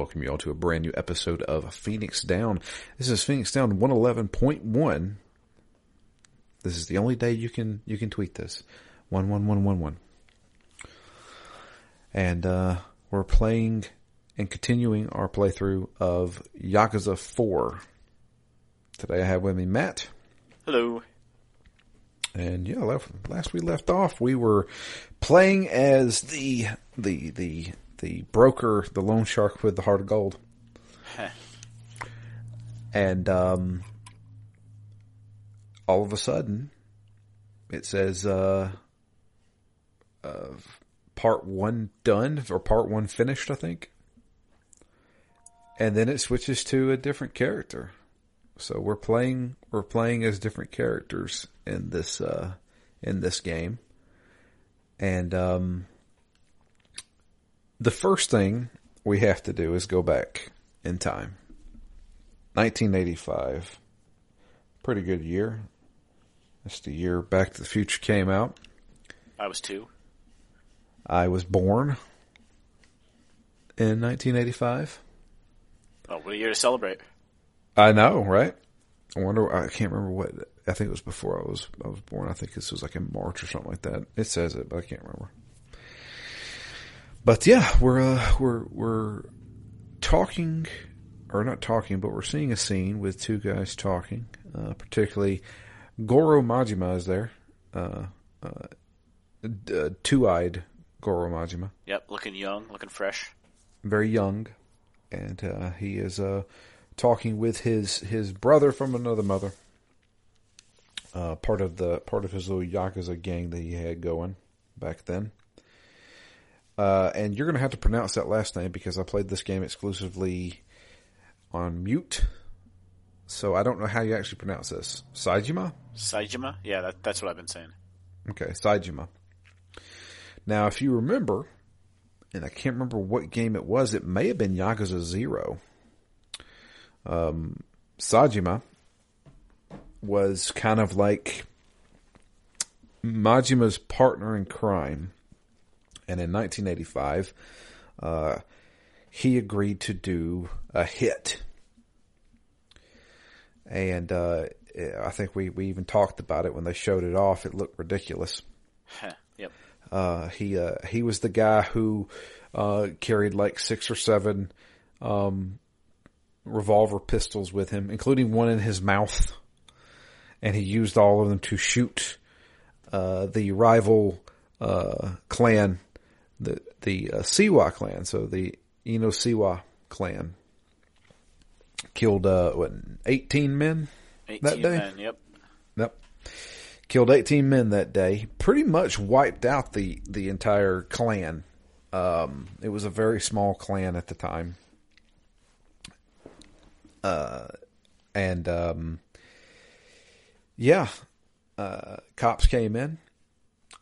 welcome you all to a brand new episode of Phoenix Down. This is Phoenix Down 111.1. This is the only day you can you can tweet this. 11111. And uh, we're playing and continuing our playthrough of Yakuza 4. Today I have with me Matt. Hello. And yeah, last we left off, we were playing as the the the the broker, the loan shark with the heart of gold. and um, all of a sudden, it says uh, uh, part one done or part one finished, I think. And then it switches to a different character. So we're playing we're playing as different characters in this uh, in this game. And um, the first thing we have to do is go back in time. 1985. Pretty good year. That's the year Back to the Future came out. I was two. I was born in 1985. Oh, what a year to celebrate. I know, right? I wonder. I can't remember what. I think it was before I was I was born. I think this was like in March or something like that. It says it, but I can't remember. But yeah, we're uh, we're we're talking, or not talking, but we're seeing a scene with two guys talking. Uh, particularly, Goro Majima is there. Uh, uh, uh two-eyed Goro Majima. Yep, looking young, looking fresh. Very young, and uh, he is uh, talking with his his brother from another mother. Uh, part of the part of his little yakuza gang that he had going back then. Uh, and you're going to have to pronounce that last name because I played this game exclusively on mute. So I don't know how you actually pronounce this. Saejima? Saejima? Yeah, that, that's what I've been saying. Okay, Saejima. Now, if you remember, and I can't remember what game it was, it may have been Yakuza Zero um, Saejima was kind of like Majima's partner in crime. And in 1985, uh, he agreed to do a hit. And uh, I think we, we even talked about it when they showed it off. It looked ridiculous. yep. Uh, he uh, he was the guy who uh, carried like six or seven um, revolver pistols with him, including one in his mouth, and he used all of them to shoot uh, the rival uh, clan, the the uh, Seiwa clan, so the Ueno Seiwa clan. Killed uh, what eighteen men 18 that day. Men, yep. Yep. Killed eighteen men that day. Pretty much wiped out the the entire clan. Um, it was a very small clan at the time. Uh, and um, yeah, uh, cops came in,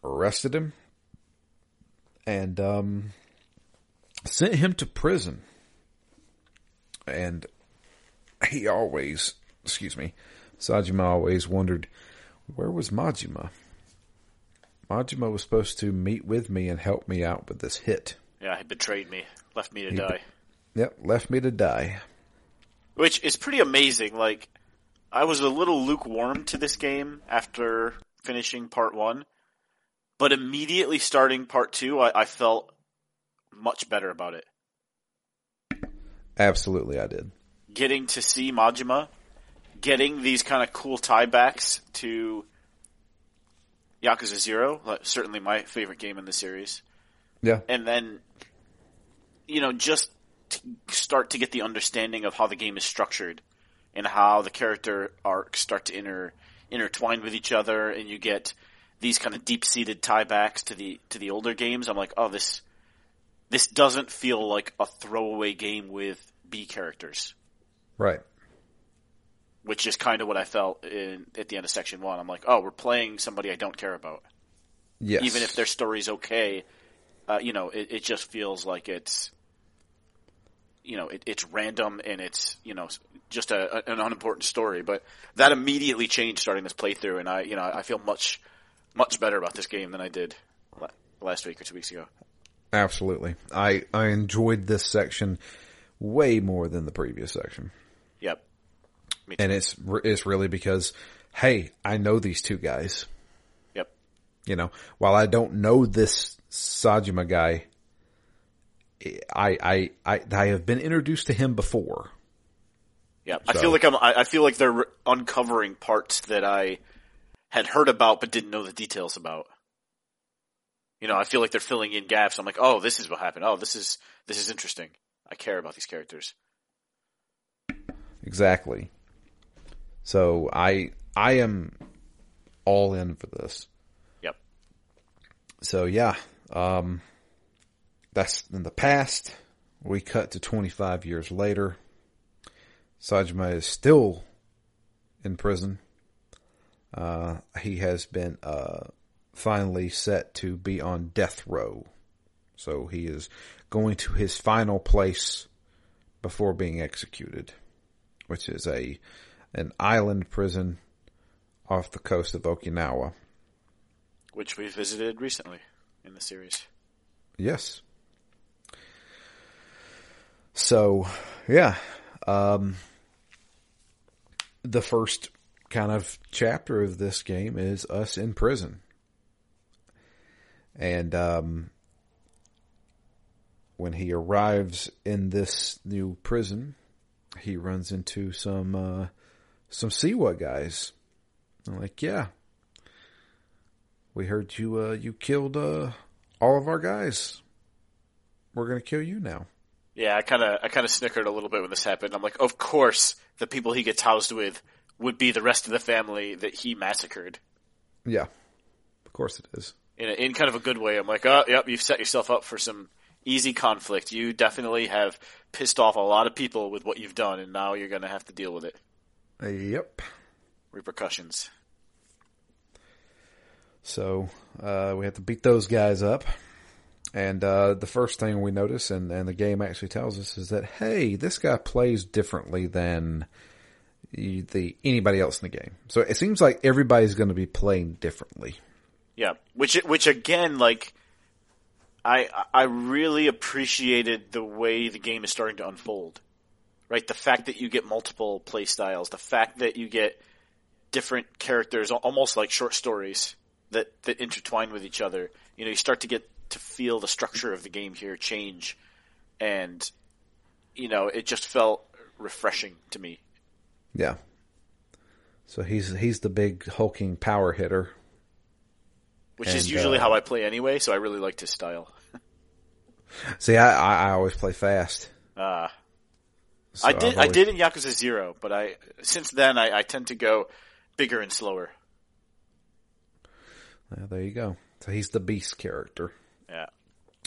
arrested him, and um, sent him to prison. And he always, excuse me, Saejima always wondered, where was Majima? Majima was supposed to meet with me and help me out with this hit. Yeah, he betrayed me, left me to he die. Be- yep, left me to die which is pretty amazing. Like, I was a little lukewarm to this game after finishing part one, but immediately starting part two, I, I felt much better about it. Absolutely, I did. Getting to see Majima, getting these kind of cool tiebacks to Yakuza Zero, certainly my favorite game in the series. Yeah. And then, you know, just to start to get the understanding of how the game is structured and how the character arcs start to inter intertwine with each other, and you get these kind of deep seated tiebacks to the to the older games. I'm like, oh, this this doesn't feel like a throwaway game with B characters, right? Which is kind of what I felt in at the end of section one. I'm like, oh, we're playing somebody I don't care about. Yes. Even if their story's okay, uh, you know, it, it just feels like it's you know it, it's random and it's you know just a, an unimportant story. But that immediately changed starting this playthrough, and I you know I feel much much better about this game than I did last week or two weeks ago. Absolutely. I, I enjoyed this section way more than the previous section. Yep. And it's, it's really because, hey, I know these two guys. Yep. You know, while I don't know this Saejima guy, I, I, I, I have been introduced to him before. Yeah, I feel like I'm. I feel like they're uncovering parts that I had heard about but didn't know the details about. You know, I feel like they're filling in gaps. I'm like, oh, this is what happened. Oh, this is this is interesting. I care about these characters. Exactly. So I I am all in for this. Yep. So yeah, um, that's in the past. We cut to 25 years later. Saejima is still in prison. Uh, he has been uh, finally set to be on death row. So he is going to his final place before being executed, which is a an island prison off the coast of Okinawa. Which we visited recently in the series. Yes. So, yeah. Um, the first kind of chapter of this game is us in prison. And, um, when he arrives in this new prison, he runs into some, uh, some Seiwa guys. I'm like, yeah, we heard you, uh, you killed, uh, all of our guys. We're to kill you now. Yeah, I kind of I kind of snickered a little bit when this happened. I'm like, of course, the people he gets housed with would be the rest of the family that he massacred. Yeah, of course it is. In a, in kind of a good way. I'm like, oh, yep, you've set yourself up for some easy conflict. You definitely have pissed off a lot of people with what you've done, and now you're going to have to deal with it. Yep. Repercussions. So uh, we have to beat those guys up. And uh, the first thing we notice, and, and the game actually tells us, is that hey, this guy plays differently than the anybody else in the game. So it seems like everybody's going to be playing differently. Yeah, which which again, like, I I really appreciated the way the game is starting to unfold. Right, the fact that you get multiple play styles, the fact that you get different characters, almost like short stories that that intertwine with each other. You know, you start to get to feel the structure of the game here change, and you know it just felt refreshing to me. Yeah. So he's he's the big hulking power hitter, which and, is usually uh, how I play anyway. So I really liked his style. see, I, I always play fast. Ah. Uh, so I did always... I did in Yakuza Zero, but I since then I, I tend to go bigger and slower. Yeah, there you go. So he's the beast character. Yeah.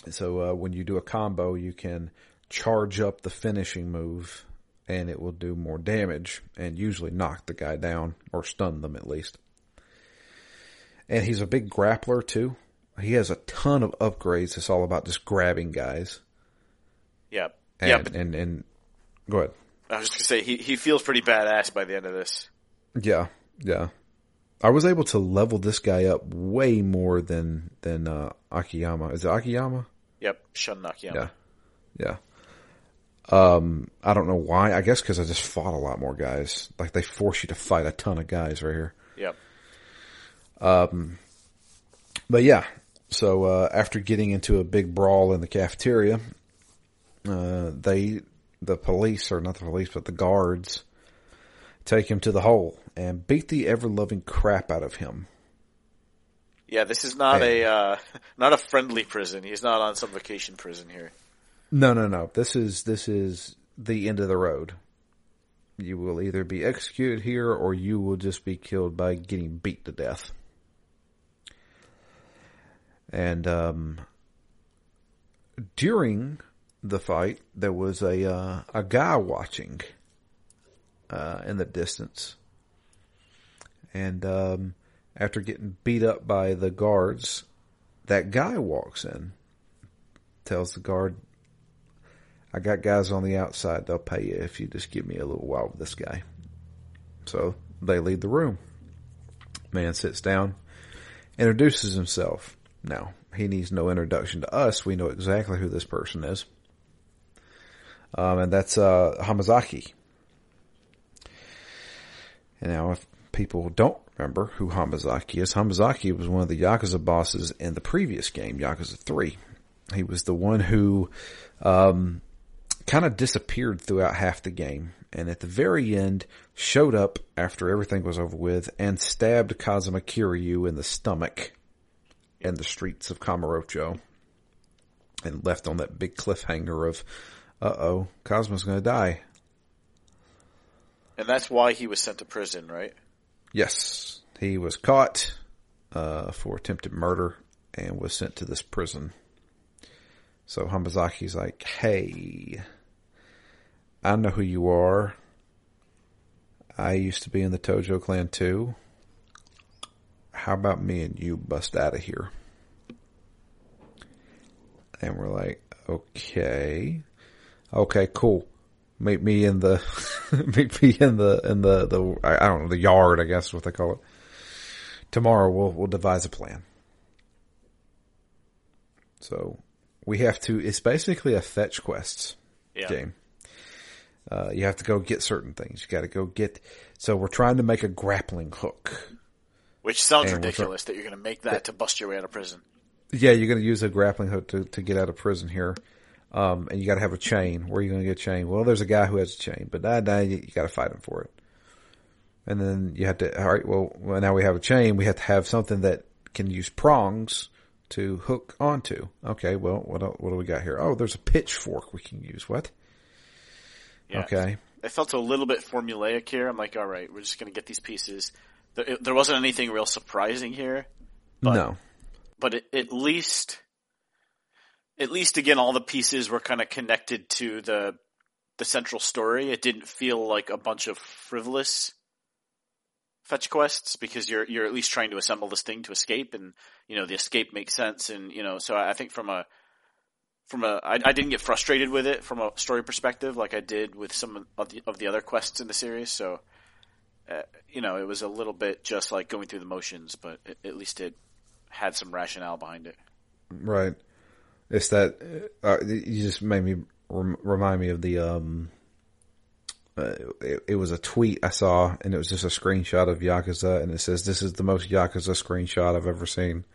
So uh, when you do a combo, you can charge up the finishing move, and it will do more damage, and usually knock the guy down or stun them at least. And he's a big grappler too. He has a ton of upgrades. It's all about just grabbing guys. Yeah. And, yeah. But and and go ahead. I was just gonna say he he feels pretty badass by the end of this. Yeah. Yeah. I was able to level this guy up way more than than uh, Akiyama. Is it Akiyama? Yep, Shun Akiyama. Yeah, yeah. Um, I don't know why. I guess because I just fought a lot more guys. Like they force you to fight a ton of guys right here. Yep. Um, but yeah. So uh, after getting into a big brawl in the cafeteria, uh, they the police or not the police but the guards take him to the hole and beat the ever loving crap out of him. Yeah, this is not and, a uh, not a friendly prison. He's not on some vacation prison here. No, no, no. This is this is the end of the road. You will either be executed here or you will just be killed by getting beat to death. And um, during the fight, there was a uh, a guy watching uh, in the distance. And um, after getting beat up by the guards, that guy walks in, tells the guard, I got guys on the outside. They'll pay you if you just give me a little while with this guy. So they leave the room. Man sits down, introduces himself. Now, he needs no introduction to us. We know exactly who this person is. Um, and that's, uh, Hamazaki. And now if people don't remember who Hamazaki is, Hamazaki was one of the Yakuza bosses in the previous game, Yakuza 3. He was the one who, um, kind of disappeared throughout half the game. And at the very end, showed up after everything was over with and stabbed Kazuma Kiryu in the stomach in the streets of Kamurocho and left on that big cliffhanger of, uh oh, Kazuma's gonna die. And that's why he was sent to prison, right? Yes, he was caught, uh, for attempted murder and was sent to this prison. So Hamazaki's like, hey, I know who you are. I used to be in the Tojo clan too. How about me and you bust out of here? And we're like, okay, okay, cool. Meet me in the, meet me in the, in the, the, I don't know, the yard, I guess what they call it. Tomorrow we'll, we'll devise a plan. So we have to, it's basically a fetch quests Yeah. game. Uh, you have to go get certain things. You got to go get. So we're trying to make a grappling hook. Which sounds And ridiculous that you're going to make that to bust your way out of prison. Yeah, you're going to use a grappling hook to, to get out of prison here. Um, and you got to have a chain. Where are you going to get a chain? Well, there's a guy who has a chain, but nah, nah, you, you got to fight him for it. And then you have to, all right, well, now we have a chain. We have to have something that can use prongs to hook onto. Okay, well, what, el- what do we got here? Oh, there's a pitchfork we can use. What? Yeah. Okay. It felt a little bit formulaic here. I'm like, all right, we're just going to get these pieces. There, there wasn't anything real surprising here, But- no. but it, at least, at least again, all the pieces were kind of connected to the the central story. It didn't feel like a bunch of frivolous fetch quests because you're you're at least trying to assemble this thing to escape, and you know the escape makes sense, and you know so I think from a from a I, I didn't get frustrated with it from a story perspective like I did with some of the of the other quests in the series. So uh, you know it was a little bit just like going through the motions, but it, at least it had some rationale behind it. Right. It's that uh, you just made me rem- remind me of the um. Uh, it, it was a tweet I saw, and it was just a screenshot of Yakuza, and it says, "This is the most Yakuza screenshot I've ever seen."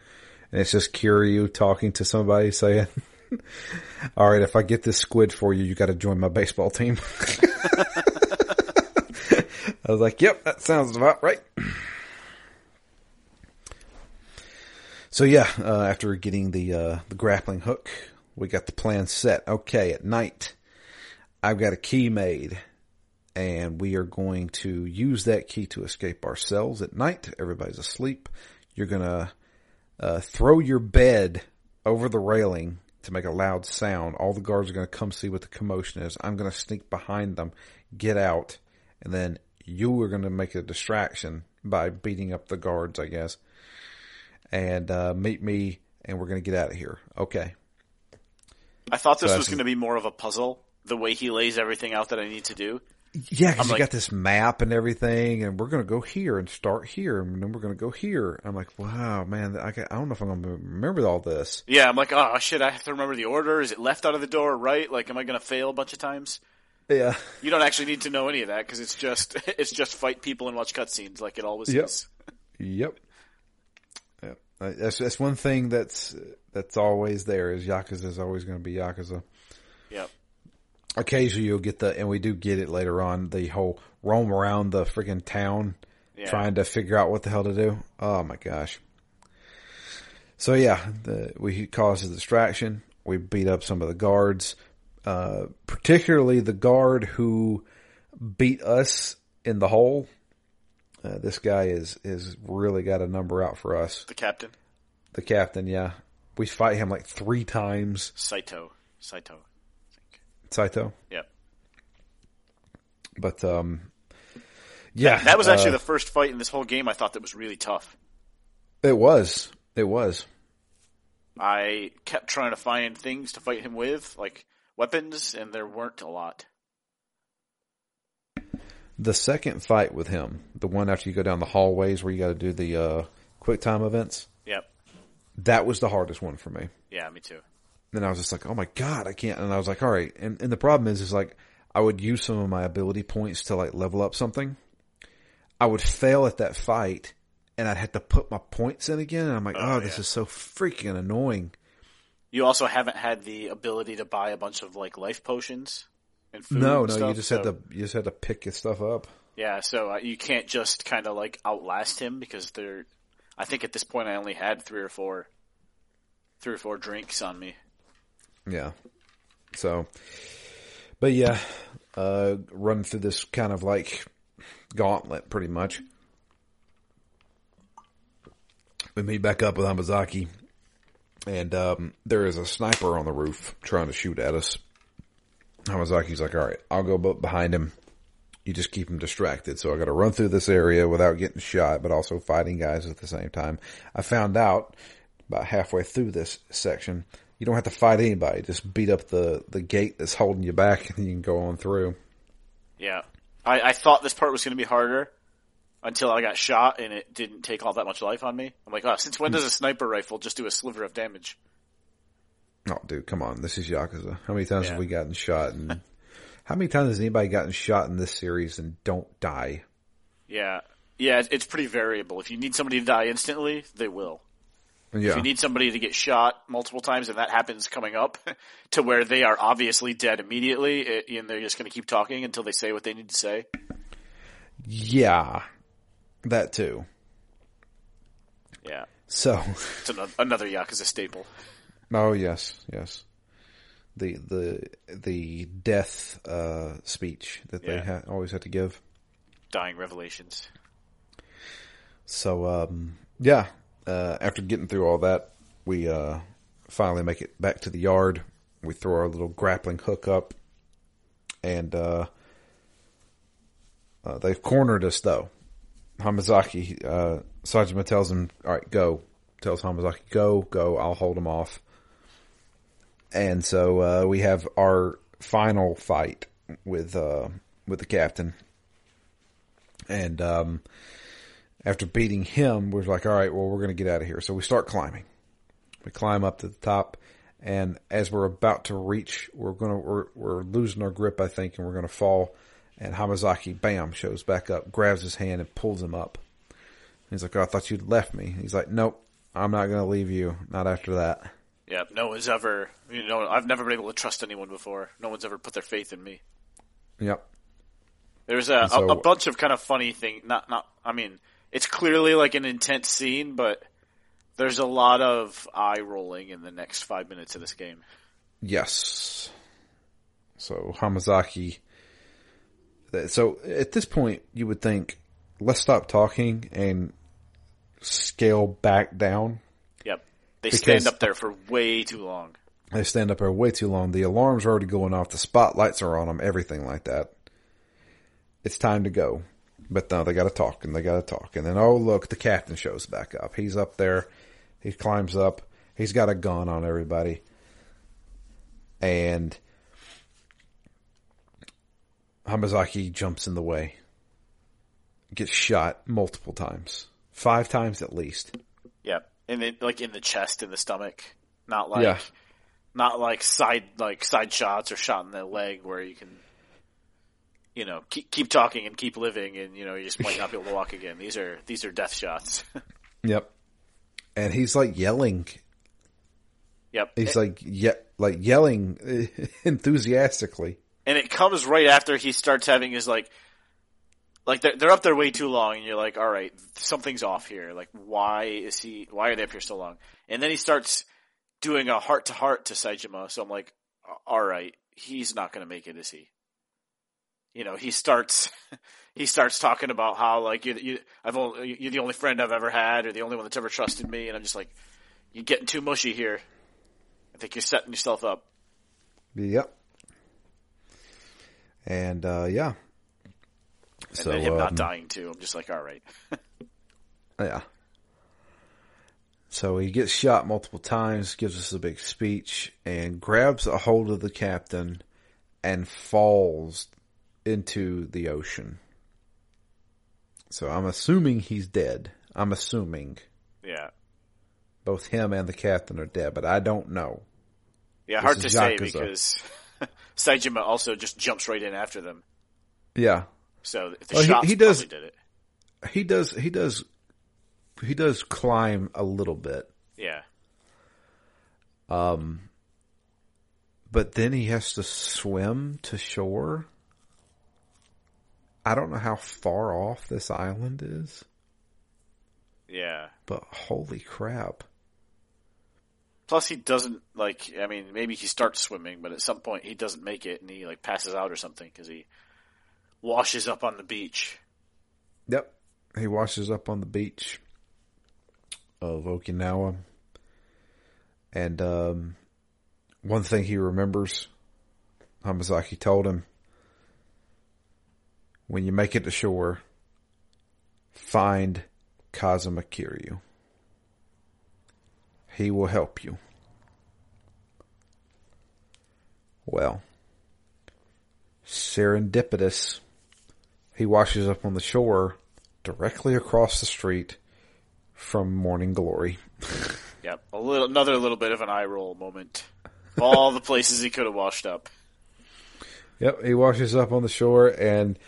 And it's just Kiryu talking to somebody saying, "All right, if I get this squid for you, you got to join my baseball team." I was like, "Yep, that sounds about right." So yeah, uh, after getting the uh, the grappling hook, we got the plan set. Okay, at night, I've got a key made, and we are going to use that key to escape ourselves at night. Everybody's asleep. You're gonna uh, throw your bed over the railing to make a loud sound. All the guards are gonna come see what the commotion is. I'm gonna sneak behind them, get out, and then you are gonna make a distraction by beating up the guards, I guess and uh, meet me, and we're going to get out of here. Okay. I thought this So was going to be more of a puzzle. The way he lays everything out that I need to do. Yeah, because you like- got this map and everything, and we're going to go here and start here, and then we're going to go here. I'm like, wow, man, I, got- I don't know if I'm going to remember all this. Yeah, I'm like, oh shit, I have to remember the order. Is it left out of the door, right? Like, am I going to fail a bunch of times? Yeah. You don't actually need to know any of that because it's just it's just fight people and watch cutscenes like it always Yep. is. Yep. Yep. That's that's one thing that's that's always there is Yakuza is always going to be Yakuza. Occasionally you'll get the, and we do get it later on, the whole roam around the freaking town Yeah. trying to figure out what the hell to do. Oh my gosh. So yeah, the, we caused a distraction. We beat up some of the guards, uh, particularly the guard who beat us in the hole. Uh, this guy is, is really got a number out for us. The captain, The captain, yeah. We fight him like three times. Saito. Saito. Saito. Yeah. But, um, yeah. That was actually uh, the first fight in this whole game I thought that was really tough. it was, it was. I kept trying to find things to fight him with, like weapons, and there weren't a lot. The second fight with him, the one after you go down the hallways where you got to do the uh, quick time events, Yep. That was the hardest one for me. Yeah, me too. Then I was just like, oh my god, I can't. And I was like, all right. And and the problem is, is like I would use some of my ability points to like level up something. I would fail at that fight, and I'd have to put my points in again. And I'm like, oh, Oh, this yeah. is so freaking annoying. You also haven't had the ability to buy a bunch of like life potions and food. No, and no, stuff, you just so- had to you just had to pick your stuff up. Yeah, so uh, you can't just kind of like outlast him because they're. I think at this point I only had three or four, three or four drinks on me. Yeah. So, but yeah, uh, run through this kind of like gauntlet pretty much. We meet back up with Hamazaki and, um, there is a sniper on the roof trying to shoot at us. Hamazaki's like, all right, I'll go behind him. You just keep him distracted. So I got to run through this area without getting shot, but also fighting guys at the same time. I found out about halfway through this section, you don't have to fight anybody. Just beat up the, the gate that's holding you back and you can go on through. Yeah, I, I thought this part was going to be harder until I got shot and it didn't take all that much life on me. I'm like, oh, since when does a sniper rifle just do a sliver of damage? Oh, dude, come on. This is Yakuza. How many times Yeah. have we gotten shot? And how many times has anybody gotten shot in this series and don't die? Yeah, yeah, it's- it's pretty variable. If you need somebody to die instantly, they will. Yeah. If you need somebody to get shot multiple times, and that happens coming up to where they are obviously dead immediately, it, and they're just going to keep talking until they say what they need to say. yeah. That too. Yeah, So, it's another, another Yakuza staple. oh yes, yes. The, the, the death, uh, speech that they ha- always had to give. Dying revelations. So, um, yeah, uh, after getting through all that, we, uh, finally make it back to the yard. We throw our little grappling hook up and, uh, uh, they've cornered us though. Hamazaki, uh, Saejima tells him, all right, go. Tells Hamazaki, go, go, I'll hold him off. And so, uh, we have our final fight with, uh, with the captain. And, um, after beating him, we're like, all right, well, we're going to get out of here. So we start climbing. We climb up to the top, and as we're about to reach, we're going to we're, we're losing our grip, I think, and we're going to fall. And Hamazaki, bam, shows back up, grabs his hand, and pulls him up. He's like, oh, I thought you'd left me. He's like, nope, I'm not going to leave you. Not after that. Yeah, no one's ever, you know, I've never been able to trust anyone before. No one's ever put their faith in me. Yep. There's a, so- a, a bunch of kind of funny thing. Not, not. I mean, it's clearly like an intense scene, but there's a lot of eye rolling in the next five minutes of this game. Yes. So Hamazaki. So at this point, you would think, let's stop talking and scale back down. Yep, they stand up there for way too long. They stand up there way too long. The alarms are already going off. The spotlights are on them. Everything like that. It's time to go. But no, they got to talk and they got to talk. And then, oh look, the captain shows back up. He's up there. He climbs up. He's got a gun on everybody. And Hamazaki jumps in the way. Gets shot multiple times. Five times at least. Yep, and then like in the chest, in the stomach, not like Yeah. not like side like side shots or shot in the leg where you can. You know, keep keep talking and keep living, and you know you just might not be able to walk again. These are these are death shots. Yep. And he's like yelling yep, He's like ye- like yelling enthusiastically. and it comes right after he starts having his like like they're, they're up there way too long and you're like all right something's off here like why is he why are they up here so long and then he starts doing a heart to heart to Saejima so I'm like all right he's not going to make it is he you know he starts he starts talking about how like you you I've only, you're the only friend I've ever had or the only one that's ever trusted me and I'm just like you're getting too mushy here I think you're setting yourself up Yep. And uh yeah. and So then him not um, dying too I'm just like all right yeah. So he gets shot multiple times, gives us a big speech, and grabs a hold of the captain and falls into the ocean. So I'm assuming he's dead. I'm assuming. yeah both him and the captain are dead, but I don't know. Yeah, hard to is say because Saejima also just jumps right in after them. Yeah, So the he- shots he does- probably did it. he does. He does. He does climb a little bit, Yeah. Um. But then he has to swim to shore. I don't know how far off this island is, Yeah. but holy crap! Plus, he doesn't like. I mean, maybe he starts swimming, but at some point he doesn't make it, and he like passes out or something because he washes up on the beach. Yep. He washes up on the beach of Okinawa. And um, one thing he remembers, Hamazaki told him, when you make it to shore, find Kazuma Kiryu. He will help you. Well, serendipitous he washes up on the shore directly across the street from Morning Glory. Yep. A little, another little bit of an eye roll moment. All the places he could have washed up. Yep, he washes up on the shore and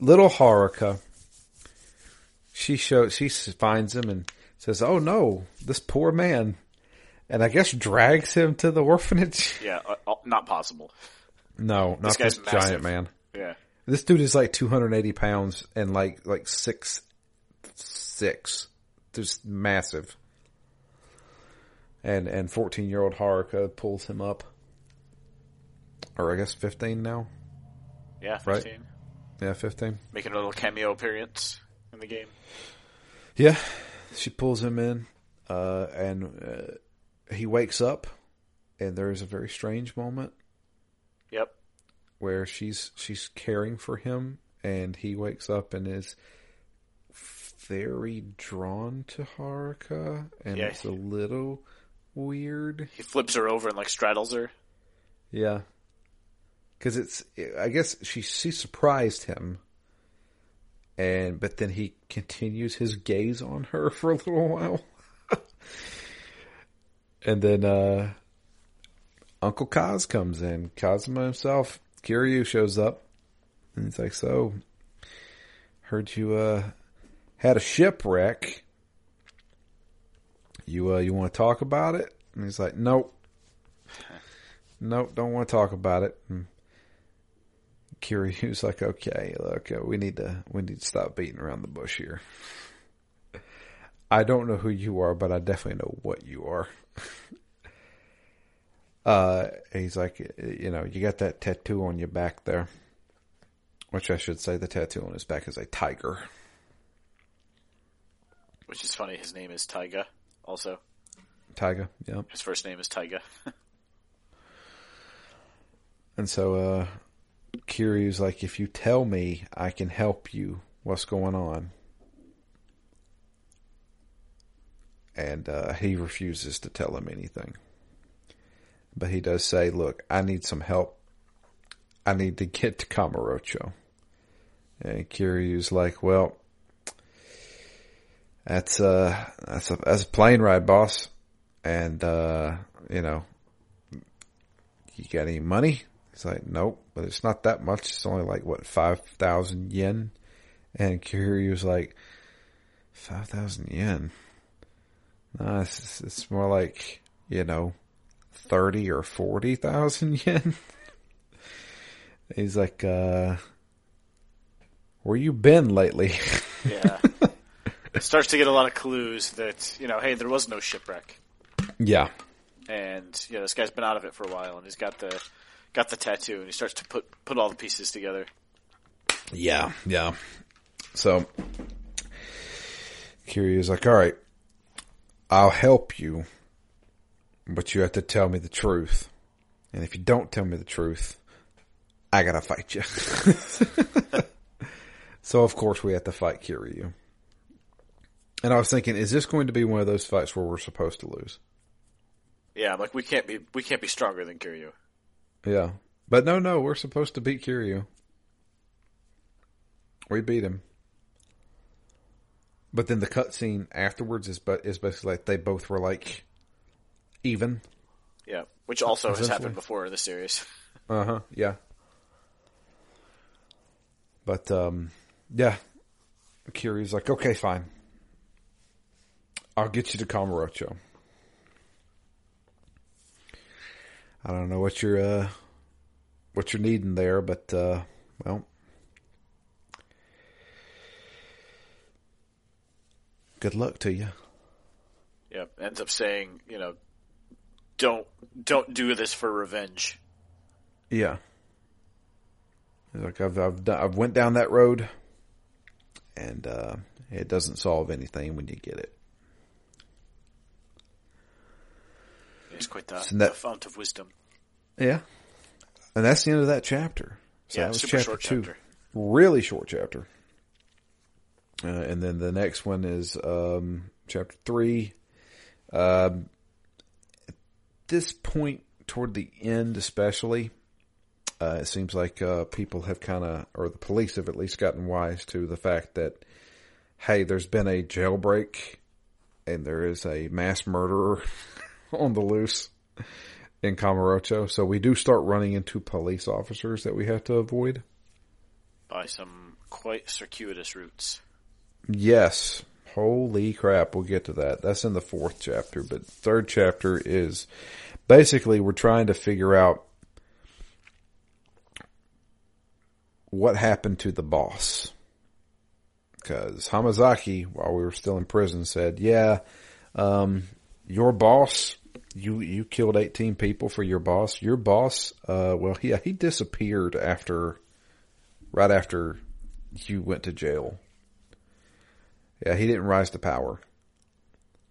little Haruka she shows she finds him and says, "Oh no, this poor man." And I guess drags him to the orphanage. Yeah, uh, uh, not possible. No, not guy's this giant man. Yeah. This dude is like 280 pounds and like like six six, just massive. And and 14 year old Haruka pulls him up, or I guess 15 now. Yeah, Right. 15. Yeah, 15. Making a little cameo appearance in the game. Yeah, she pulls him in, uh, and uh, he wakes up, and there is a very strange moment Yep. where she's she's caring for him, and he wakes up and is very drawn to Haruka, and Yeah. it's a little weird. He flips her over and like straddles her. Yeah, because it's I guess she she surprised him, and but then he continues his gaze on her for a little while, and then uh Uncle Kaz comes in. Kazuma himself, Kiryu shows up, and he's like, "So, heard you uh had a shipwreck. You uh you want to talk about it?" And he's like, "Nope." Nope, don't want to talk about it. And Kiryu's like, okay, look, uh, we need to we need to stop beating around the bush here. I don't know who you are, but I definitely know what you are. uh, he's like, you know, you got that tattoo on your back there, which I should say, the tattoo on his back is a tiger. Which is funny. His name is Taiga. Also, Tiger, yeah. his first name is Taiga. And so, uh, Kiryu's like, if you tell me, I can help you. What's going on? And uh, he refuses to tell him anything. But he does say, look, I need some help. I need to get to Kamurocho. And Kiryu's like, well, that's uh that's a that's a plane ride, boss. And uh, you know, you got any money? He's like, nope, but it's not that much. It's only like what five thousand yen. And Kiryu was like, five thousand yen. No, it's, it's more like you know, thirty or forty thousand yen. He's like, uh, where you been lately? yeah. Starts to get a lot of clues that you know, hey, there was no shipwreck, yeah, and you know, this guy's been out of it for a while, and he's got the got the tattoo, and he starts to put put all the pieces together. Yeah, yeah. So Kiryu's like, all right, I'll help you, but you have to tell me the truth. And if you don't tell me the truth, I gotta fight you. so of course we have to fight Kiryu. And I was thinking, is this going to be one of those fights where we're supposed to lose? Yeah, like, we can't be we can't be stronger than Kiryu. Yeah. But no, no, we're supposed to beat Kiryu. We beat him. But then the cutscene afterwards is but is basically like they both were like even. Yeah, which also has happened before in the series. Uh huh. Yeah. But um, yeah, Kiryu's like, okay, fine. I'll get you to Kamurocho. I don't know what you're uh, what you're needing there, but uh, well, good luck to you. Yep, ends up saying, you know, don't don't do this for revenge. Yeah. He's like I've I've I've went down that road, and uh, it doesn't solve anything when you get it. He's quite the, that- the fount of wisdom. Yeah. And that's the end of that chapter. So yeah, that was super chapter short two. chapter. Really short chapter. Uh, and then the next one is um, chapter three. Um, at this point, toward the end, especially, uh, it seems like uh, people have kind of, or the police have at least gotten wise to the fact that, hey, there's been a jailbreak, and there is a mass murderer on the loose in Kamurocho. So we do start running into police officers that we have to avoid. by some quite circuitous routes. Yes. Holy crap. We'll get to that. That's in the fourth chapter, but third chapter is basically we're trying to figure out what happened to the boss. Cause Hamazaki, while we were still in prison, said, yeah, um, your boss, you, you killed 18 people for your boss. Your boss, uh, well, yeah, he disappeared after, right after you went to jail. Yeah, he didn't rise to power.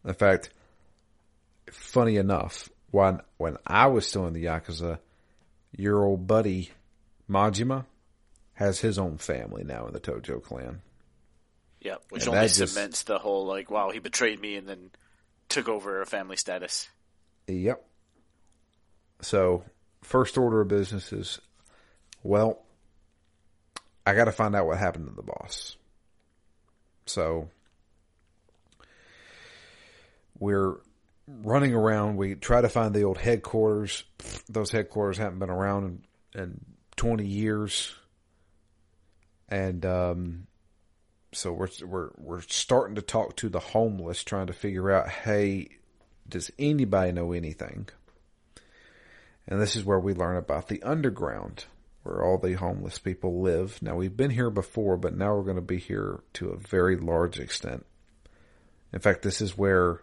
In fact, funny enough, when when I was still in the Yakuza, your old buddy Majima has his own family now in the Tojo clan. Yeah, which And only that just- cements the whole like, wow, he betrayed me and then took over a family status. Yep. So, first order of business is, well, I got to find out what happened to the boss. So, we're running around. We try to find the old headquarters. Those headquarters haven't been around in, in 20 years. And, um, so we're, we're, we're starting to talk to the homeless, trying to figure out, hey, does anybody know anything? And this is where we learn about the underground, where all the homeless people live. Now we've been here before, but now we're going to be here to a very large extent. In fact, this is where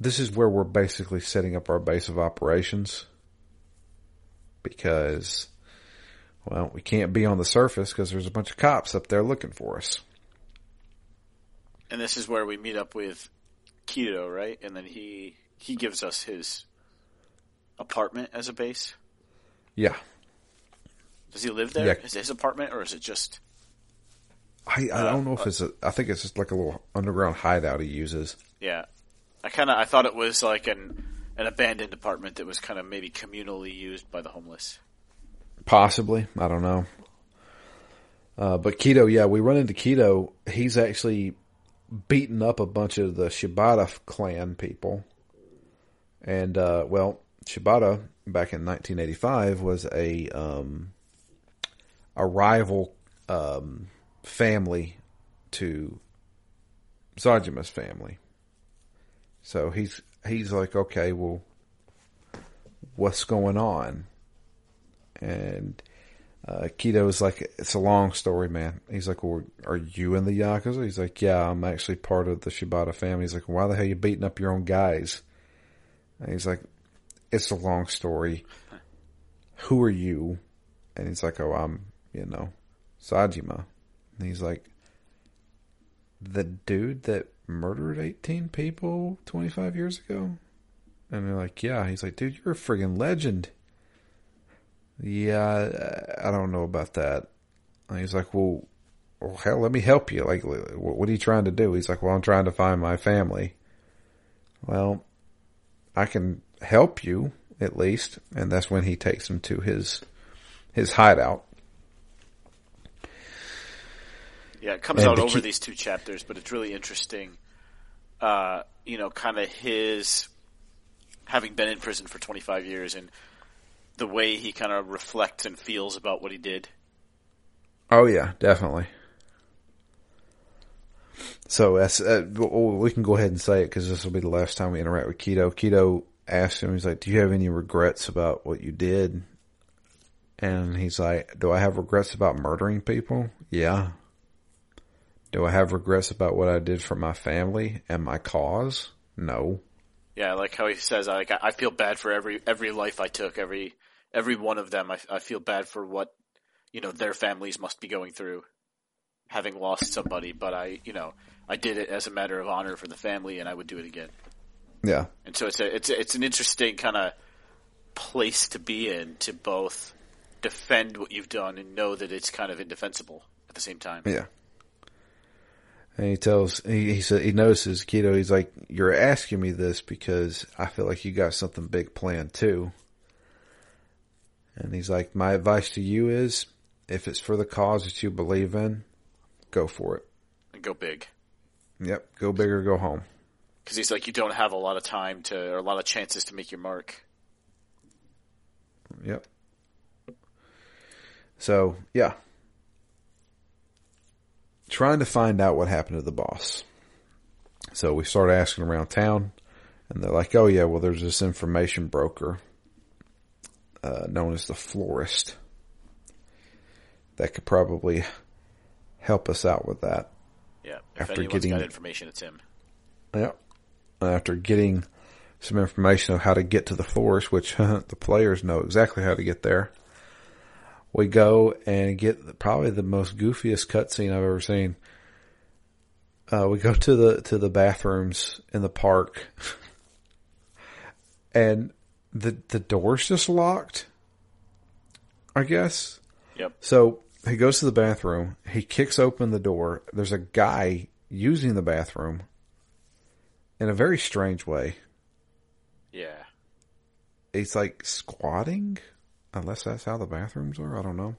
this is where we're basically setting up our base of operations because well, we can't be on the surface because there's a bunch of cops up there looking for us. And this is where we meet up with Kido, right? And then he he gives us his apartment as a base. Yeah. Does he live there? Yeah. Is it his apartment or is it just I, I don't know if it's a, I think it's just like a little underground hideout he uses. yeah. I kinda I thought it was like an an abandoned apartment that was kind of maybe communally used by the homeless. Possibly. I don't know. Uh, but Kido, yeah, we run into Kido. He's actually beaten up a bunch of the Shibata clan people. And, uh, well, Shibata back in 1985 was a, um, a rival, um, family to Saejima's family. So he's, he's like, okay, well, what's going on? And uh, Kido's like, it's a long story, man. He's like, well, are you in the Yakuza? He's like, yeah, I'm actually part of the Shibata family. He's like, why the hell you beating up your own guys? And he's like, it's a long story. Who are you? And he's like, oh, I'm, you know, Saejima. And he's like, the dude that murdered 18 people 25 years ago? And they're like, yeah. He's like, dude, you're a friggin' legend. Yeah, I don't know about that. And he's like, well, well, hell, let me help you. Like, what are you trying to do? He's like, well, I'm trying to find my family. Well, I can help you at least. And that's when he takes him to his, his hideout. Yeah, it comes And out to over these two chapters, but it's really interesting. Uh, you know, kind of his having been in prison for 25 years and the way he kind of reflects and feels about what he did. Oh yeah, definitely. So uh, we can go ahead and say it because this will be the last time we interact with Kido. Kido asked him, he's like, "Do you have any regrets about what you did?" And he's like, "Do I have regrets about murdering people? Yeah. Do I have regrets about what I did for my family and my cause? No. Yeah, like how he says, like I I feel bad for every every life I took, every every one of them. I, I feel bad for what you know their families must be going through, having lost somebody. But I, you know, I did it as a matter of honor for the family, and I would do it again. Yeah, And so it's a it's a, it's an interesting kind of place to be in to both defend what you've done and know that it's kind of indefensible at the same time. Yeah. And he tells he he said he notices Kido. He's like, "You're asking me this because I feel like you got something big planned too." And he's like, "My advice to you is, if it's for the cause that you believe in, go for it. And go big. Yep, go big or go home." Because he's like, you don't have a lot of time to, or a lot of chances to make your mark. Yep. So yeah, trying to find out what happened to the boss. So we start asking around town, and they're like, "Oh yeah, well there's this information broker, uh, known as the florist, that could probably help us out with that." Yeah. If After getting- got information, it's him. Yep. After getting some information of how to get to the florist, which the players know exactly how to get there, we go and get probably the most goofiest cutscene I've ever seen. Uh, we go to the to the bathrooms in the park, and the the door's just locked. I guess. Yep. So he goes to the bathroom. He kicks open the door. There's a guy using the bathroom in a very strange way. Yeah. He's like squatting, unless that's how the bathrooms are. I don't know.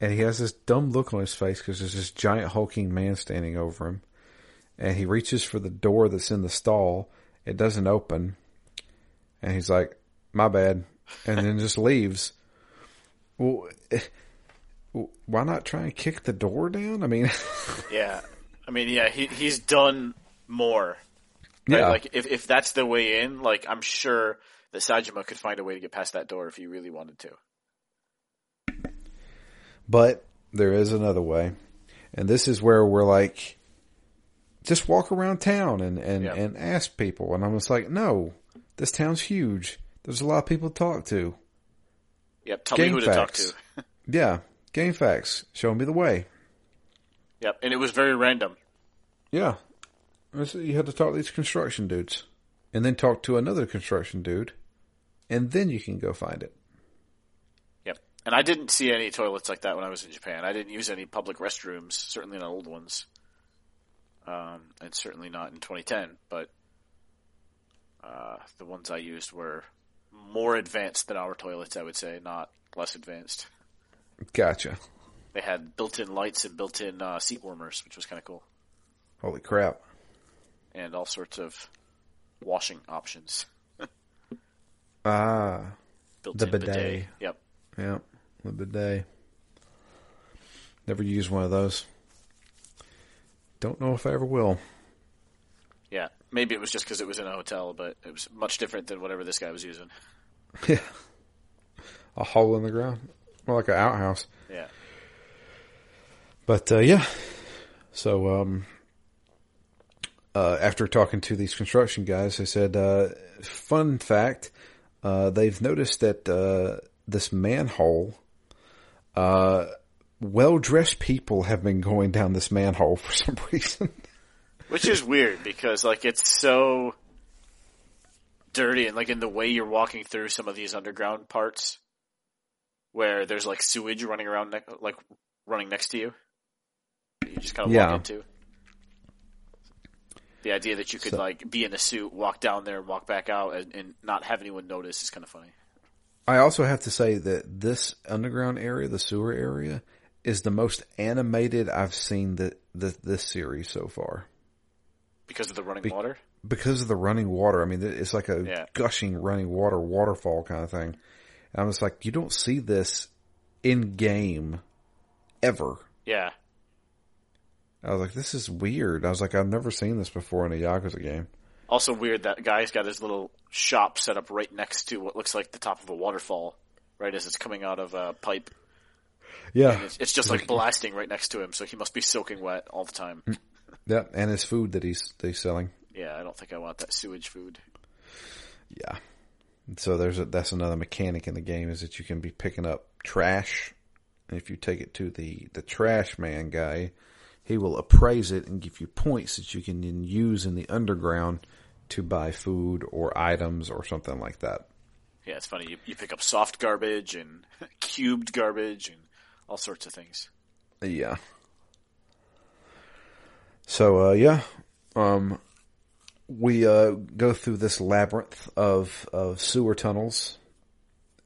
And he has this dumb look on his face because there's this giant hulking man standing over him. And he reaches for the door that's in the stall. It doesn't open. And he's like, my bad. And then just leaves. Well, why not try and kick the door down? I mean, Yeah. I mean, yeah, he, he's done more. Right? yeah. Like, if, if that's the way in, like, I'm sure that Saejima could find a way to get past that door if he really wanted to. But there is another way. And this is where we're like, just walk around town and, and, Yeah. and ask people. And I'm just like, no, this town's huge. There's a lot of people to talk to. Yep. Tell me Game who to talk facts. to. Yeah. Game facts. Show me the way. Yep. And it was very random. Yeah. You had to talk to these construction dudes. And then talk to another construction dude. And then you can go find it. Yep. And I didn't see any toilets like that when I was in Japan. I didn't use any public restrooms, certainly not old ones. Um, and certainly not in 2010, but, uh, the ones I used were more advanced than our toilets, I would say, not less advanced. Gotcha. They had built-in lights and built-in, uh, seat warmers, which was kind of cool. Holy crap. And all sorts of washing options. Ah. Built-in bidet. Yep. Yeah. The bidet. Never used one of those. Don't know if I ever will. Yeah. Maybe it was just because it was in a hotel, but it was much different than whatever this guy was using. Yeah. A hole in the ground. More like an outhouse. Yeah. But uh, yeah. So um uh, after talking to these construction guys, they said, uh, fun fact, uh, they've noticed that uh, this manhole, uh, well-dressed people have been going down this manhole for some reason. Which is weird because like it's so dirty and like in the way you're walking through some of these underground parts where there's like sewage running around ne- like running next to you. You just kind of Yeah. walk into. The idea that you could So- like be in a suit, walk down there, and walk back out, and, and not have anyone notice is kind of funny. I also have to say that this underground area, the sewer area, is the most animated I've seen the, the this series so far because of the running Be- water. because of the running water. I mean, it's like a Yeah. gushing running water waterfall kind of thing. And I was like, you don't see this in game ever. Yeah, I was like, this is weird. I was like, I've never seen this before in a Yakuza game. Also weird that guy's got his little shop set up right next to what looks like the top of a waterfall, right as it's coming out of a pipe. Yeah. It's, it's just like blasting right next to him, so he must be soaking wet all the time. Mm. Yeah. And his food that he's, that he's selling. Yeah, I don't think I want that sewage food. Yeah. So there's a, that's another mechanic in the game is that you can be picking up trash. And if you take it to the, the trash man guy, he will appraise it and give you points that you can then use in the underground to buy food or items or something like that. Yeah, it's funny. You, you pick up soft garbage and cubed garbage and all sorts of things. Yeah. So uh yeah, um we uh go through this labyrinth of of sewer tunnels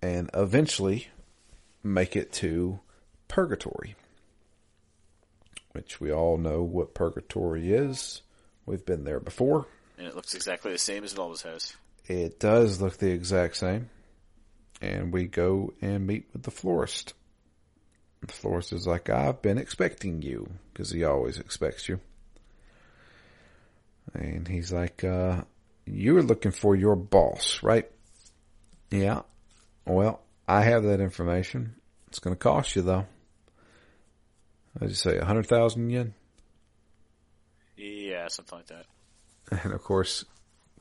and eventually make it to purgatory. Which we all know what purgatory is. We've been there before. And it looks exactly the same as it always has. It does look the exact same. And we go and meet with the florist. The florist is like, I've been expecting you, because he always expects you. And he's like, uh, you're looking for your boss, right? Yeah. Well, I have that information. It's going to cost you though. I just say a hundred thousand yen. Yeah, something like that. And of course,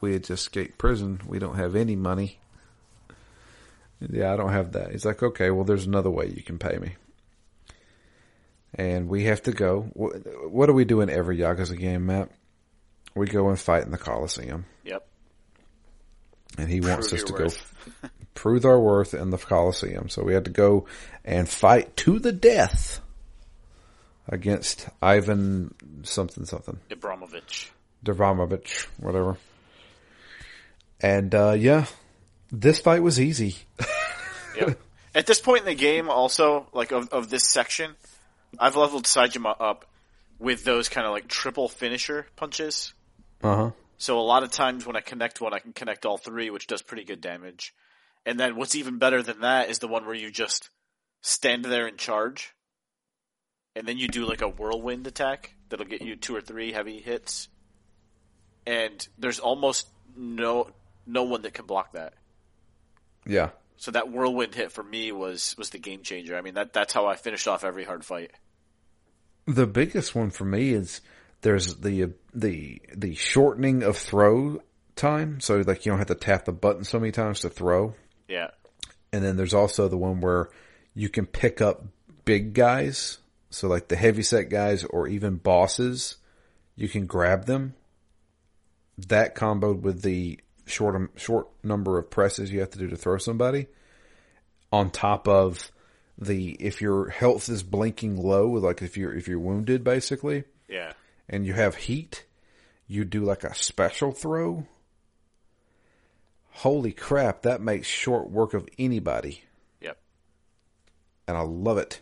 we had just escaped prison. We don't have any money. Yeah, I don't have that. He's like, okay, well, there's another way you can pay me. And we have to go. What, what do we do in every Yakuza game, Matt? We go and fight in the Coliseum. Yep. And he wants us to your go prove our worth in the Coliseum. So we had to go and fight to the death against Ivan something something. Ibramovich. Davramovich, whatever. And uh yeah, this fight was easy. Yep. At this point in the game, also like of of this section, I've leveled Saejima up with those kind of like triple finisher punches. Uh huh. So a lot of times when I connect one, I can connect all three, which does pretty good damage. And then what's even better than that is the one where you just stand there and charge, and then you do like a whirlwind attack that'll get you two or three heavy hits. And there's almost no no one that can block that. Yeah. So that whirlwind hit for me was was the game changer. I mean that that's how I finished off every hard fight. The biggest one for me is there's the the the shortening of throw time, so like you don't have to tap the button so many times to throw. Yeah. And then there's also the one where you can pick up big guys, so like the heavy set guys or even bosses, you can grab them. That comboed with the short um, short number of presses you have to do to throw somebody, on top of the if your health is blinking low, like if you're if you're wounded basically, Yeah. And you have heat, you do like a special throw. Holy crap, that makes short work of anybody. Yep. And I love it.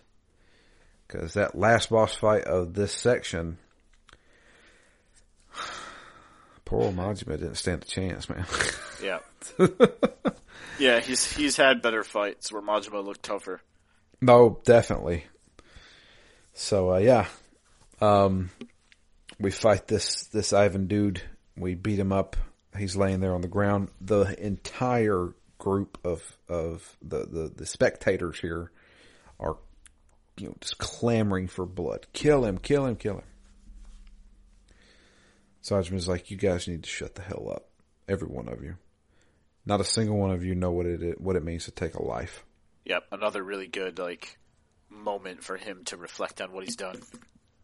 Cause that last boss fight of this section, poor old Majima didn't stand a chance, man. Yeah. yeah, he's he's had better fights where Majima looked tougher. no, definitely. So, uh, yeah. Um, we fight this, this Ivan dude. We beat him up. He's laying there on the ground. The entire group of, of the, the, the spectators here are, you know, just clamoring for blood. Kill him, kill him, kill him. Saejima's like, you guys need to shut the hell up. Every one of you. Not a single one of you know what it what it means to take a life. Yep, another really good like moment for him to reflect on what he's done.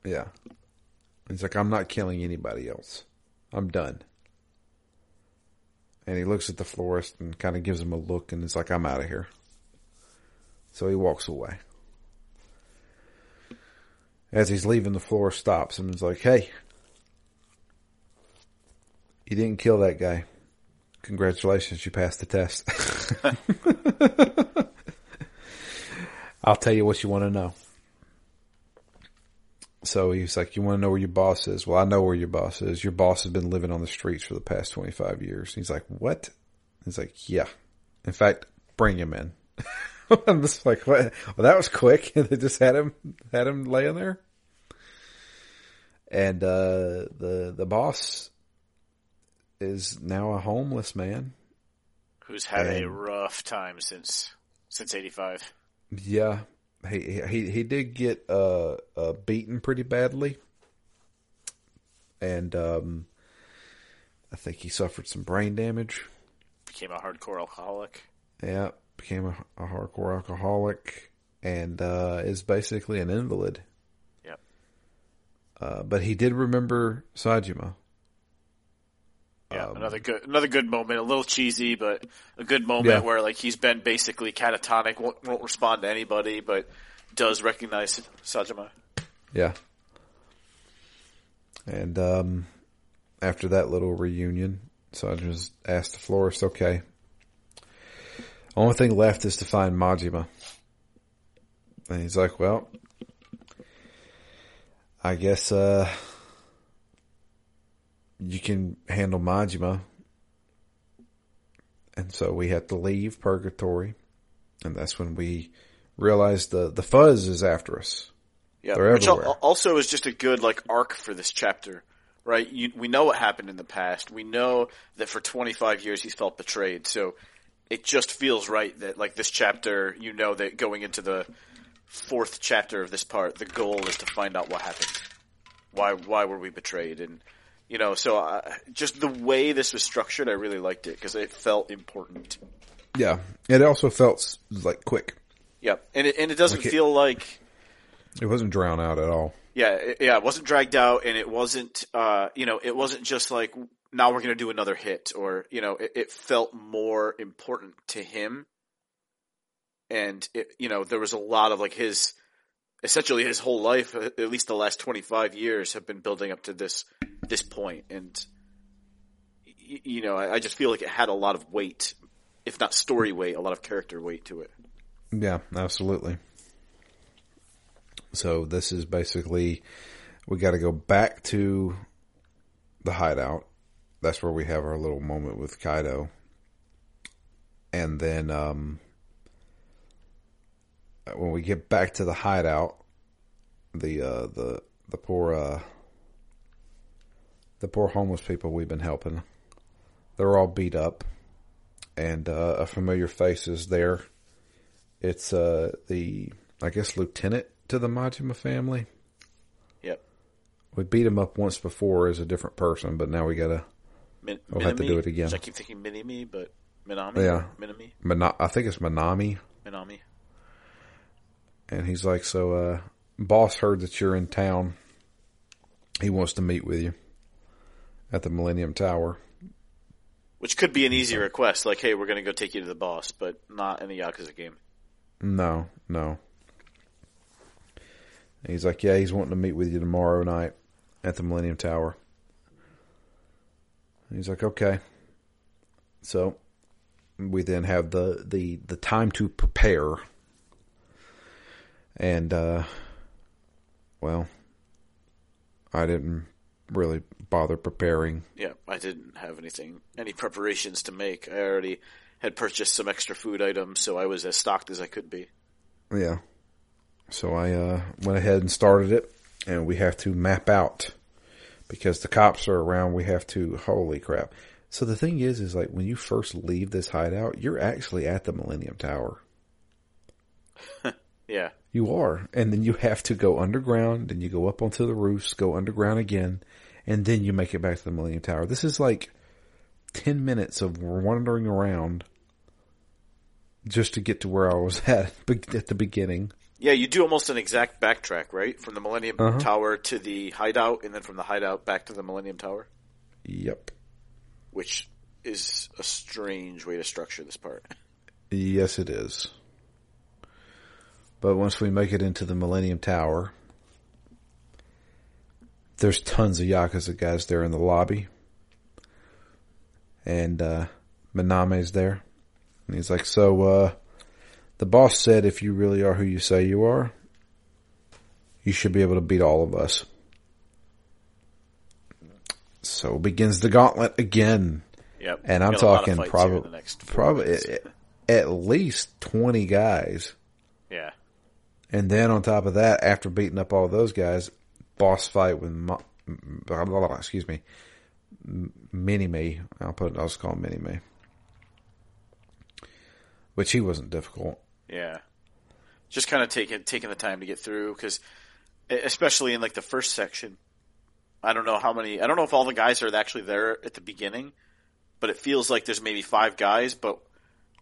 Yeah. He's like, I'm not killing anybody else. I'm done. And he looks at the florist and kind of gives him a look and is like, I'm out of here. So he walks away. As he's leaving, the florist stops him and is like, Hey, you didn't kill that guy. Congratulations, you passed the test. I'll tell you what you want to know. So he's like, "You want to know where your boss is?" Well, I know where your boss is. Your boss has been living on the streets for the past twenty five years. He's like, "What?" He's like, "Yeah." In fact, bring him in. I'm just like, "What?" Well, that was quick. they just had him had him laying there, and uh, the the boss is now a homeless man who's had And- a rough time since since '85. Yeah, he he he did get uh, uh beaten pretty badly, and um, I think he suffered some brain damage. Became a hardcore alcoholic. Yeah, became a, a hardcore alcoholic, and uh, is basically an invalid. Yep. Uh, but he did remember Saejima. Yeah, Um, another good another good moment. A little cheesy, but a good moment Yeah. where like he's been basically catatonic, won't, won't respond to anybody, but does recognize Saejima. Yeah. And um, after that little reunion, Saejima's asked the florist, okay, only thing left is to find Majima. And he's like, well, I guess, uh, you can handle Majima. And so we have to leave Purgatory. And that's when we realize the, the fuzz is after us. Yeah, They're which everywhere. also is just a good like arc for this chapter, right? You, we know what happened in the past. We know that for 25 years he's felt betrayed. So it just feels right that like this chapter, you know that going into the fourth chapter of this part, the goal is to find out what happened. Why why were we betrayed? And you know, so uh, just the way this was structured, I really liked it because it felt important. Yeah. It also felt like quick. Yep, and it and it doesn't Like it- feel like It wasn't drown out at all. Yeah, it, yeah, it wasn't dragged out, and it wasn't, uh, you know, it wasn't just like now we're going to do another hit, or you know, it, it felt more important to him, and it, you know, there was a lot of like his, essentially his whole life, uh, at least the last twenty five years, have been building up to this this point, and you know, I, I just feel like it had a lot of weight, if not story weight, a lot of character weight to it. Yeah, absolutely. So this is basically we got to go back to the hideout. That's where we have our little moment with Kido. And then um when we get back to the hideout, the uh the the poor uh the poor homeless people we've been helping, they're all beat up and uh, a familiar face is there. It's uh the I guess lieutenant to the Majima family. Yep. We beat him up once before as a different person, but now we gotta. Min- We'll have to do it again. I keep thinking Minami, but Minami. Yeah. Minami. Mana- I think it's Manami, Minami. And he's like, "So, uh, boss heard that you're in town. He wants to meet with you at the Millennium Tower." Which could be an easy request, like, hey, we're going to go take you to the boss, but not in a Yakuza game. No, no. And he's like, "Yeah, he's wanting to meet with you tomorrow night at the Millennium Tower." And he's like, "Okay." So we then have the the the time to prepare, and uh, well, I didn't really bother preparing. Yeah, I didn't have anything, any preparations to make. I already had purchased some extra food items, so I was as stocked as I could be. Yeah. So I uh, went ahead and started it, and we have to map out because the cops are around. We have to. Holy crap! So the thing is, is like when you first leave this hideout, you're actually at the Millennium Tower. Yeah. You are, and then you have to go underground, then you go up onto the roofs, go underground again, and then you make it back to the Millennium Tower. This is like ten minutes of wandering around just to get to where I was at at the beginning. Yeah, you do almost an exact backtrack, right? From the Millennium Uh-huh. Tower to the hideout, and then from the hideout back to the Millennium Tower, Yep. which is a strange way to structure this part. Yes, it is. But once we make it into the Millennium Tower, there's tons of Yakuza guys there in the lobby. And, uh, Minami's there. And he's like, so, uh, the boss said if you really are who you say you are, You should be able to beat all of us. So begins the gauntlet again. Yep. And I'm Got a lot of talking fights here in probably, probably at, at least 20 guys. yeah. And then on top of that, after beating up all those guys, boss fight with, excuse me, Mini Me. I'll put, I'll just call him Mini Me. Which he wasn't difficult. Yeah. Just kind of taking taking the time to get through because, especially in like the first section, I don't know how many. I don't know if all the guys are actually there at the beginning, but it feels like there's maybe five guys. But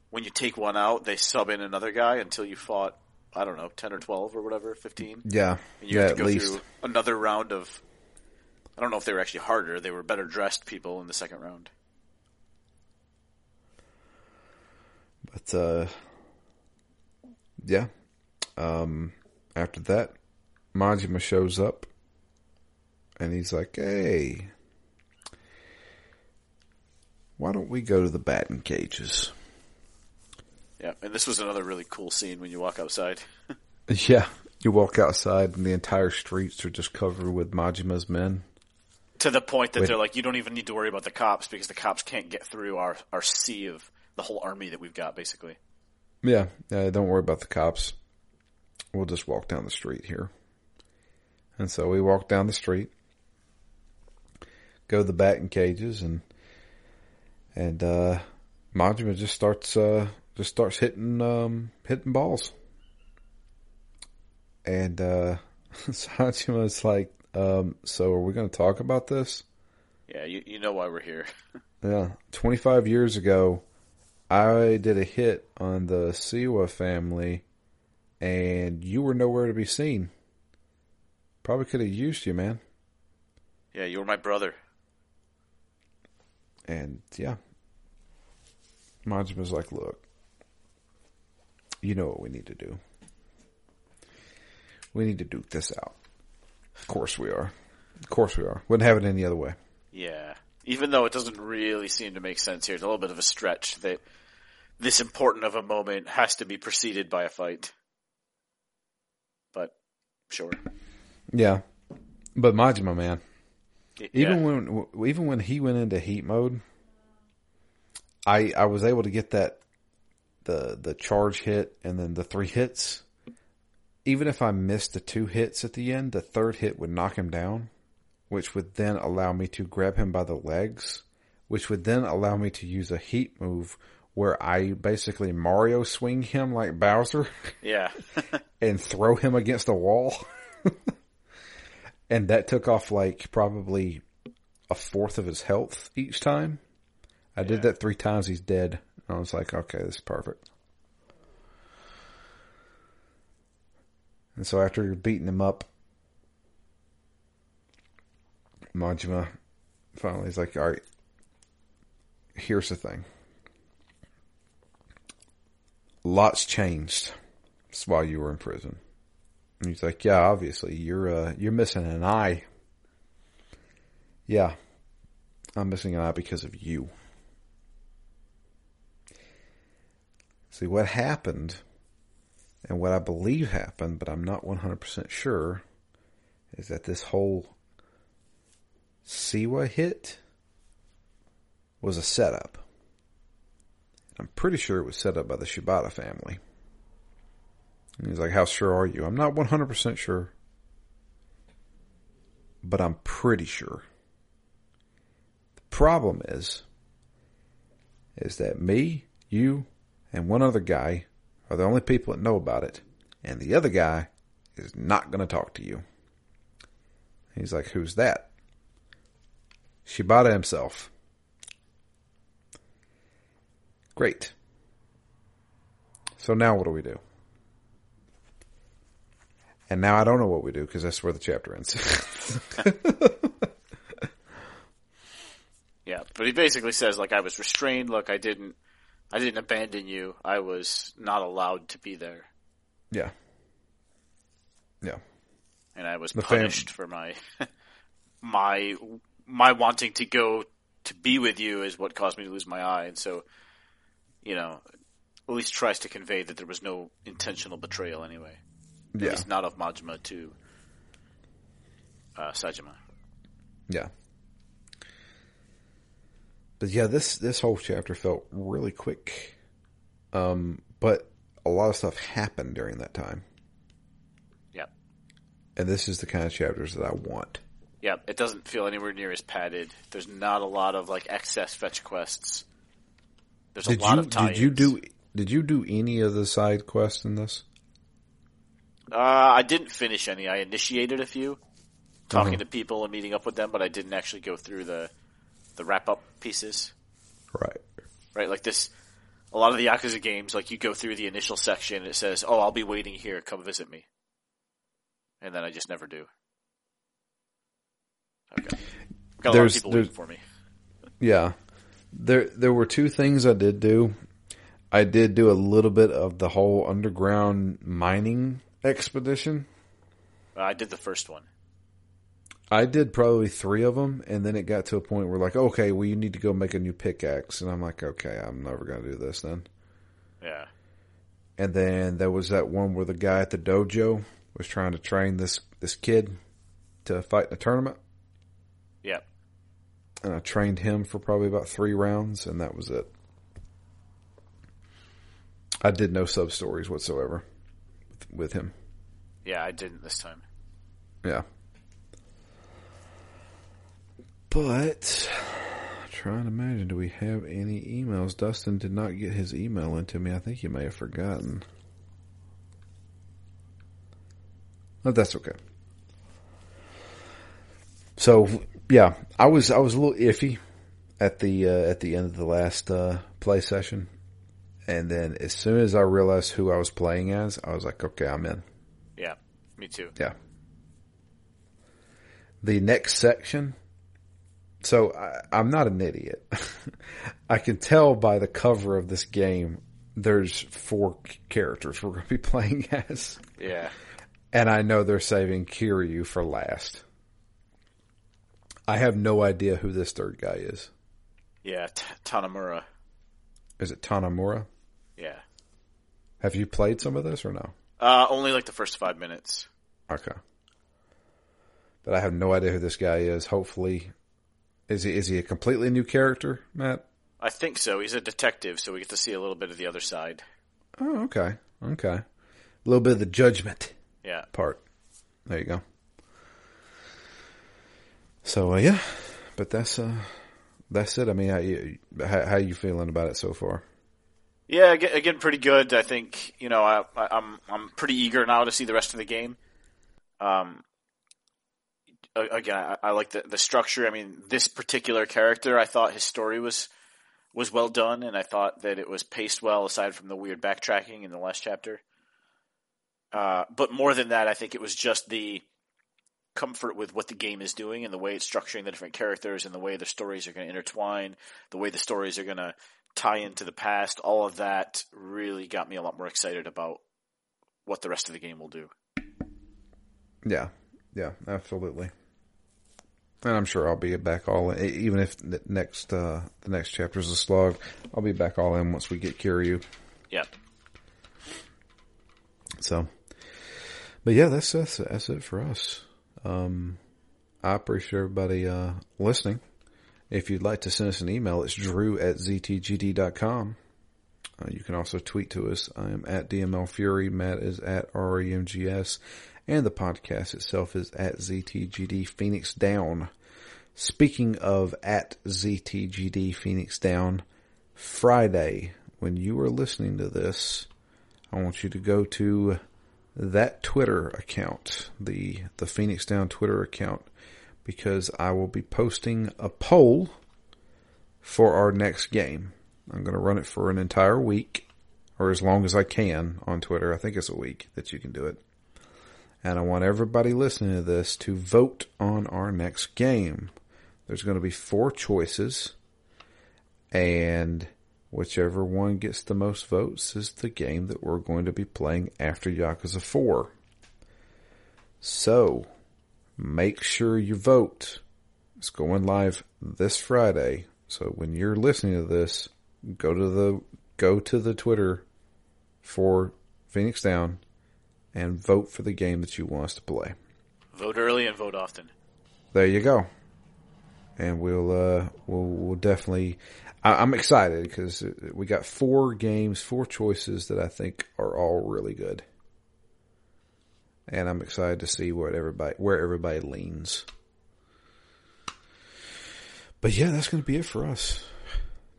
when you take one out, they sub in another guy until you fought. I don't know, ten or twelve or whatever, fifteen. Yeah. And you yeah, have to at go least. through another round of. I don't know if they were actually harder. They were better dressed people in the second round. But, uh, yeah. Um, after that, Majima shows up and he's like, hey, why don't we go to the batting cages? Yeah, and this was another really cool scene when you walk outside. Yeah. You walk outside and the entire streets are just covered with Majima's men. to the point that Wait. they're like, you don't even need to worry about the cops because the cops can't get through our our sea of the whole army that we've got, basically. Yeah. Yeah. Don't worry about the cops. We'll just walk down the street here. And so we walk down the street, go to the batting cages and, and, uh, Majima just starts, uh, just starts hitting, um, hitting balls. And, uh, Majima's like, um, so are we going to talk about this? Yeah, you you know why we're here. Yeah. 25 years ago, I did a hit on the Seiwa family and you were nowhere to be seen. Probably could have used you, man. yeah, you were my brother. And yeah. Majima's like, look, you know what we need to do. We need to duke this out. Of course we are. Of course we are. Wouldn't have it any other way. Yeah, even though it doesn't really seem to make sense here, it's a little bit of a stretch that this important of a moment has to be preceded by a fight. But sure, Yeah. But Majima, man, Y- Even yeah. when even when he went into heat mode, I I was able to get that the the charge hit and then the three hits. Even if I missed the two hits at the end, the third hit would knock him down, which would then allow me to grab him by the legs, which would then allow me to use a heat move where I basically Mario swing him like Bowser yeah, and throw him against a wall. and that took off like probably a fourth of his health each time. I did that three times. He's dead. I was like, okay, this is perfect. And so after you're beating him up, Majima finally is like, all right, here's the thing. Lots changed while you were in prison. And he's like, yeah, obviously you're, uh, you're missing an eye. Yeah. I'm missing an eye because of you. See what happened and what I believe happened, but I'm not 100% sure is that this whole Seiwa hit was a setup. I'm pretty sure it was set up by the Shibata family. And he's like, how sure are you? I'm not 100% sure. But I'm pretty sure. The problem is, is that me, you, and one other guy are the only people that know about it. And the other guy is not going to talk to you. He's like, who's that? Shibata himself. Great. So now what do we do? And now I don't know what we do because that's where the chapter ends. yeah. But he basically says like, I was restrained. Look, I didn't, I didn't abandon you. I was not allowed to be there, yeah. Yeah. and I was The fam- punished for my, my, my wanting to go to be with you is what caused me to lose my eye. And so, you know, at least tries to convey that there was no intentional betrayal anyway. At least not of Majima to uh, Saejima. Yeah. But yeah, this this whole chapter felt really quick. Um, but a lot of stuff happened during that time. Yep. And this is the kind of chapters that I want. Yep. It doesn't feel anywhere near as padded. There's not a lot of like excess fetch quests. There's a Did lot you of tie did you do did you do any of the side quests in this? Uh, I didn't finish any. I initiated a few, talking Uh-huh. to people and meeting up with them, but I didn't actually go through the the wrap up pieces. Right. Right, like this. A lot of the Yakuza games, like you go through the initial section, and it says, "Oh, I'll be waiting here. Come visit me," and then I just never do. Okay, got a There's- lot of people waiting for me. Yeah. There there were two things I did do. I did do a little bit of the whole underground mining expedition. Uh, I did the first one. I did probably three of them, and then it got to a point where like, okay, well, you need to go make a new pickaxe, and I'm like, okay, I'm never gonna do this then. Yeah, And then there was that one where the guy at the dojo was trying to train this this kid to fight in a tournament, yeah. and I trained him for probably about three rounds, and that was it. I did no sub stories whatsoever with, with him. Yeah, I didn't this time. Yeah. But trying to imagine, do we have any emails? Dustin did not get his email into me. I think he may have forgotten. But that's okay. So yeah, I was I was a little iffy at the uh, at the end of the last uh, play session, and then as soon as I realized who I was playing as, I was like, okay, I'm in. Yeah, me too. Yeah. The next section. So I, I'm not an idiot. I can tell by the cover of this game. There's four characters we're going to be playing as, Yeah, and I know they're saving Kiryu for last. I have no idea who this third guy is. yeah. T- Tanimura. Is it Tanimura? Yeah. Have you played some of this or no? Uh, only like the first five minutes. Okay. But I have no idea who this guy is. Hopefully, is he is he a completely new character, Matt? I think so. He's a detective, so we get to see a little bit of the other side. Oh, okay, okay. A little bit of the judgment Yeah. part. There you go. So uh, yeah, but that's uh that's it. I mean, how you how, how you feeling about it so far? Yeah, again, pretty good. I think you know I, I'm I'm pretty eager now to see the rest of the game. Um, again, I, I like the the structure. I mean, this particular character, I thought his story was was well done, and I thought that it was paced well. Aside from the weird backtracking in the last chapter, uh, but more than that, I think it was just the comfort with what the game is doing and the way it's structuring the different characters and the way the stories are going to intertwine, the way the stories are going to tie into the past, all of that really got me a lot more excited about what the rest of the game will do. Yeah, yeah, absolutely. And I'm sure I'll be back all in, even if the next uh, the next chapter is a slog. I'll be back all in once we get Kiryu. Yeah. So, but yeah, that's that's, that's it for us. Um, I appreciate everybody uh, listening. If you'd like to send us an email, it's drew at ztgd.com. Uh, you can also tweet to us. I am at DML Fury. Matt is at REMGS. And the podcast itself is at ZTGD Phoenix Down. Speaking of at ZTGD Phoenix Down, Friday, when you are listening to this, I want you to go to that Twitter account, the the Phoenix Down Twitter account, because I will be posting a poll for our next game. I'm going to run it for an entire week, or as long as I can on Twitter. I think it's a week that you can do it. And I want everybody listening to this to vote on our next game. There's going to be four choices, and whichever one gets the most votes is the game that we're going to be playing after Yakuza 4. So, make sure you vote. It's going live this Friday. So when you're listening to this, go to the go to the Twitter for Phoenix Down and vote for the game that you want us to play. Vote early and vote often. there you go. And we'll uh, we'll, we'll definitely. I, am excited because we got four games, four choices that I think are all really good, and I'm excited to see what everybody where everybody leans. But yeah, that's going to be it for us.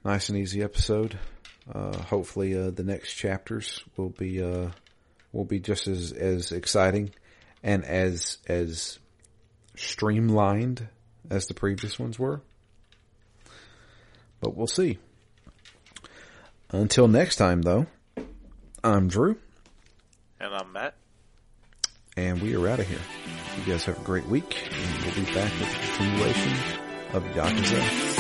Nice and easy episode. Uh, hopefully, uh, the next chapters will be uh, will be just as as exciting and as as streamlined as the previous ones were. But we'll see. Until next time, though, I'm Drew. And I'm Matt. And we are out of here. You guys have a great week, and we'll be back with the continuation of Yakuza.